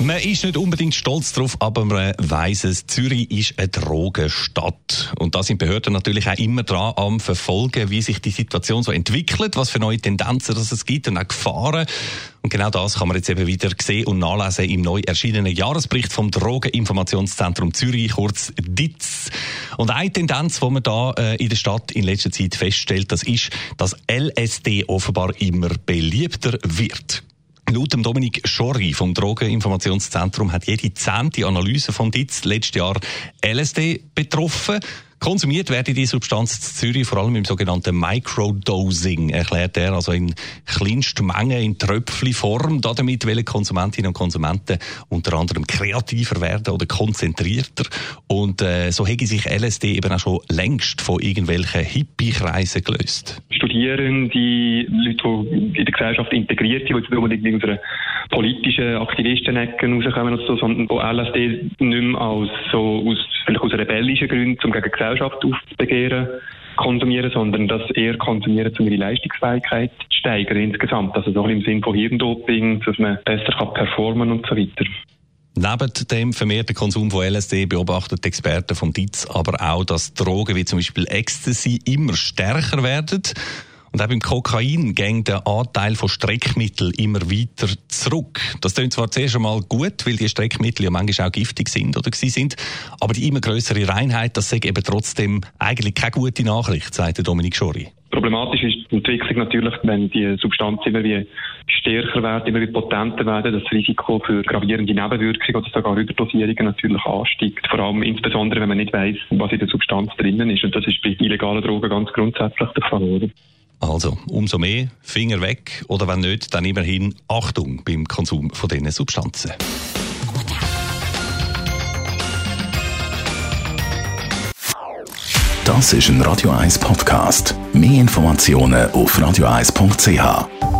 man ist nicht unbedingt stolz darauf, aber man weiß es, Zürich ist eine Drogenstadt. Und da sind Behörden natürlich auch immer dran am Verfolgen, wie sich die Situation so entwickelt, was für neue Tendenzen es gibt und auch Gefahren. Und genau das kann man jetzt eben wieder sehen und nachlesen im neu erschienenen Jahresbericht vom Drogeninformationszentrum Zürich, kurz DITZ. Und eine Tendenz, die man da äh, in der Stadt in letzter Zeit feststellt, das ist, dass LSD offenbar immer beliebter wird. Laut dem Dominik Schorri vom Drogeninformationszentrum hat jede zehnte Analyse von DITZ letztes Jahr LSD betroffen. Konsumiert werde die Substanz in Zürich vor allem im sogenannten Microdosing, erklärt er, also in kleinster Menge, in Tröpfchenform. Damit wollen Konsumentinnen und Konsumenten unter anderem kreativer werden oder konzentrierter. Und äh, so hätte sich LSD eben auch schon längst von irgendwelchen Hippie-Kreisen gelöst. Studierende, Leute, die in der Gesellschaft integriert sind, die nicht unbedingt in unserer politischen Aktivistenecken rauskommen oder so, sondern wo LSD nicht mehr als so aus, vielleicht aus rebellischen Gründen, um gegen Gesellschaft aufzubegehren, konsumieren, sondern das eher konsumieren, um ihre Leistungsfähigkeit zu steigern insgesamt. Also so im Sinn von Hirndoping, dass man besser kann performen und so weiter. Neben dem vermehrten Konsum von LSD beobachten die Experten vom DITZ aber auch, dass Drogen wie zum Beispiel Ecstasy immer stärker werden. Und auch beim Kokain geht der Anteil von Streckmitteln immer weiter zurück. Das klingt zwar zuerst einmal gut, weil die Streckmittel ja manchmal auch giftig sind oder sind, aber die immer größere Reinheit, das sagt eben trotzdem eigentlich keine gute Nachricht, sagt Dominik Schori. Problematisch ist die Entwicklung natürlich, wenn die Substanz immer wie stärker wird, immer wie potenter werden, das Risiko für gravierende Nebenwirkungen oder sogar Überdosierungen natürlich ansteigt. Vor allem insbesondere, wenn man nicht weiß, was in der Substanz drinnen ist. Und das ist bei illegalen Drogen ganz grundsätzlich der Fall. Oder? Also, umso mehr Finger weg oder wenn nicht, dann immerhin Achtung beim Konsum von diesen Substanzen. Das ist ein Radio 1 Podcast. Mehr Informationen auf radio1.ch.